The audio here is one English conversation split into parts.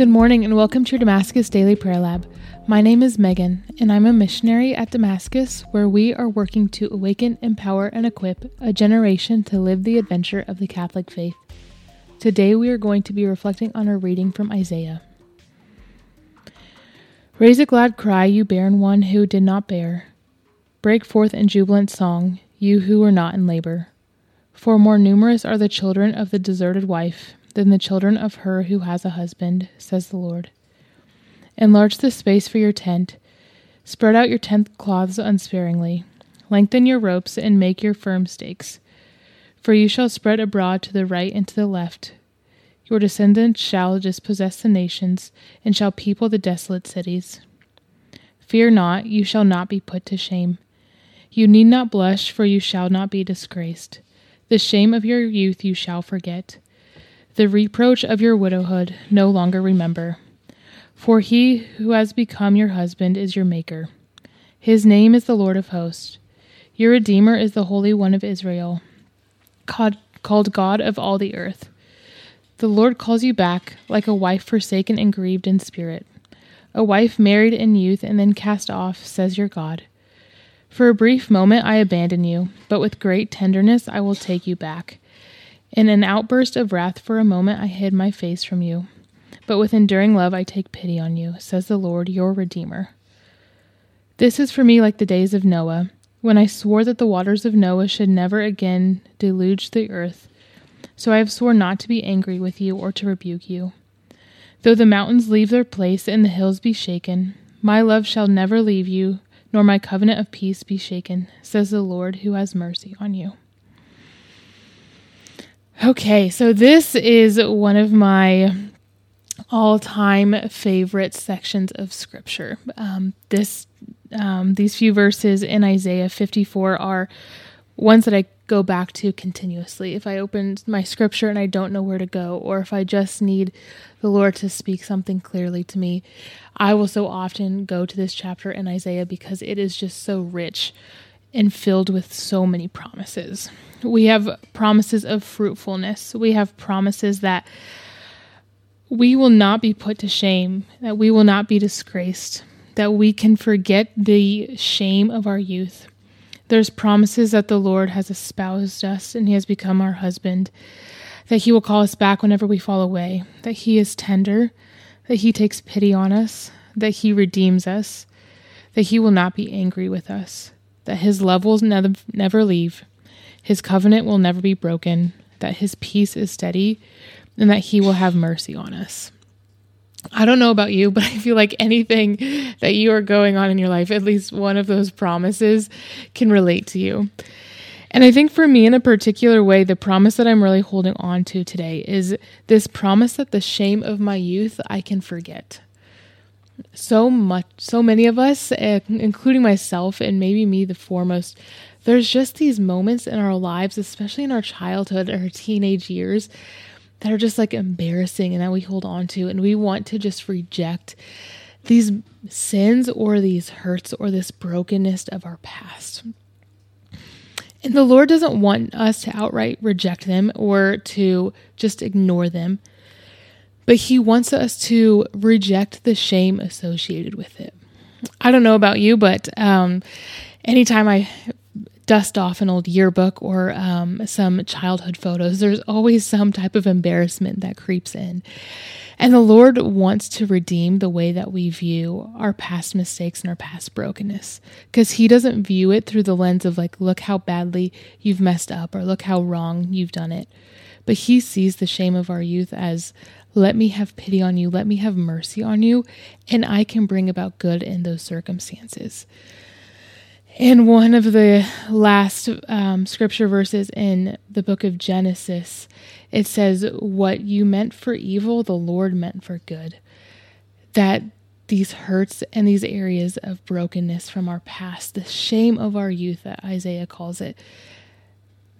Good morning and welcome to your Damascus Daily Prayer Lab. My name is Megan and I'm a missionary at Damascus where we are working to awaken, empower, and equip a generation to live the adventure of the Catholic faith. Today we are going to be reflecting on our reading from Isaiah. Raise a glad cry, you barren one who did not bear. Break forth in jubilant song, you who were not in labor. For more numerous are the children of the deserted wife than the children of her who has a husband, says the Lord. Enlarge the space for your tent. Spread out your tent cloths unsparingly. Lengthen your ropes and make your firm stakes. For you shall spread abroad to the right and to the left. Your descendants shall dispossess the nations, and shall people the desolate cities. Fear not, you shall not be put to shame. You need not blush, for you shall not be disgraced. The shame of your youth you shall forget the reproach of your widowhood no longer remember. For he who has become your husband is your Maker. His name is the Lord of hosts. Your Redeemer is the Holy One of Israel, called God of all the earth. The Lord calls you back like a wife forsaken and grieved in spirit, a wife married in youth and then cast off, says your God. For a brief moment I abandon you, but with great tenderness I will take you back. In an outburst of wrath for a moment I hid my face from you. But with enduring love I take pity on you, says the Lord, your Redeemer. This is for me like the days of Noah, when I swore that the waters of Noah should never again deluge the earth. So I have sworn not to be angry with you or to rebuke you. Though the mountains leave their place and the hills be shaken, my love shall never leave you, nor my covenant of peace be shaken, says the Lord who has mercy on you. Okay, so this is one of my all time favorite sections of scripture. Um, this, um, these few verses in Isaiah 54 are ones that I go back to continuously. If I open my scripture and I don't know where to go, or if I just need the Lord to speak something clearly to me, I will so often go to this chapter in Isaiah because it is just so rich and filled with so many promises. We have promises of fruitfulness. We have promises that we will not be put to shame, that we will not be disgraced, that we can forget the shame of our youth. There's promises that the Lord has espoused us and He has become our husband, that He will call us back whenever we fall away, that He is tender, that He takes pity on us, that He redeems us, that He will not be angry with us, that His love will never, never leave, his covenant will never be broken, that his peace is steady, and that he will have mercy on us. I don't know about you, but I feel like anything that you are going on in your life, at least one of those promises can relate to you. And I think for me, in a particular way, the promise that I'm really holding on to today is this promise that the shame of my youth I can forget. So much, so many of us, eh, including myself, and maybe me the foremost, there's just these moments in our lives, especially in our childhood or teenage years, that are just like embarrassing and that we hold on to. And we want to just reject these sins or these hurts or this brokenness of our past. And the Lord doesn't want us to outright reject them or to just ignore them, but He wants us to reject the shame associated with it. I don't know about you, but um, anytime I dust off an old yearbook or um, some childhood photos, there's always some type of embarrassment that creeps in. And the Lord wants to redeem the way that we view our past mistakes and our past brokenness because He doesn't view it through the lens of, like, look how badly you've messed up or look how wrong you've done it. But He sees the shame of our youth as, let me have pity on you, let me have mercy on you, and I can bring about good in those circumstances. In one of the last um, scripture verses in the book of Genesis, it says, What you meant for evil, the Lord meant for good. That these hurts and these areas of brokenness from our past, the shame of our youth, that Isaiah calls it,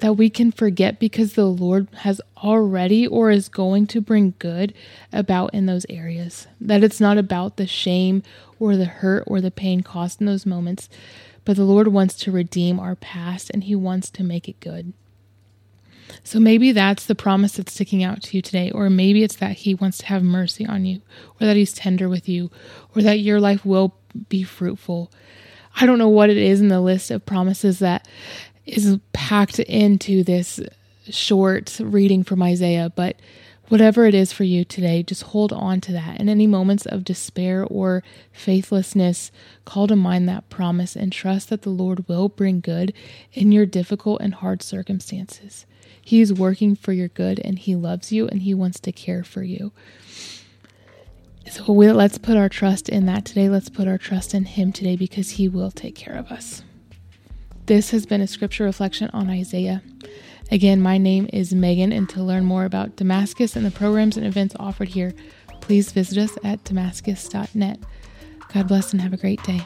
that we can forget because the Lord has already or is going to bring good about in those areas. That it's not about the shame or the hurt or the pain caused in those moments, but the Lord wants to redeem our past and He wants to make it good. So maybe that's the promise that's sticking out to you today, or maybe it's that He wants to have mercy on you, or that He's tender with you, or that your life will be fruitful. I don't know what it is in the list of promises that is packed into this short reading from Isaiah, but whatever it is for you today, just hold on to that. In any moments of despair or faithlessness, call to mind that promise and trust that the Lord will bring good in your difficult and hard circumstances. He is working for your good and He loves you and He wants to care for you. So we, let's put our trust in that today. Let's put our trust in Him today because He will take care of us. This has been a scripture reflection on Isaiah. Again, my name is Megan, and to learn more about Damascus and the programs and events offered here, please visit us at damascus.net. God bless and have a great day.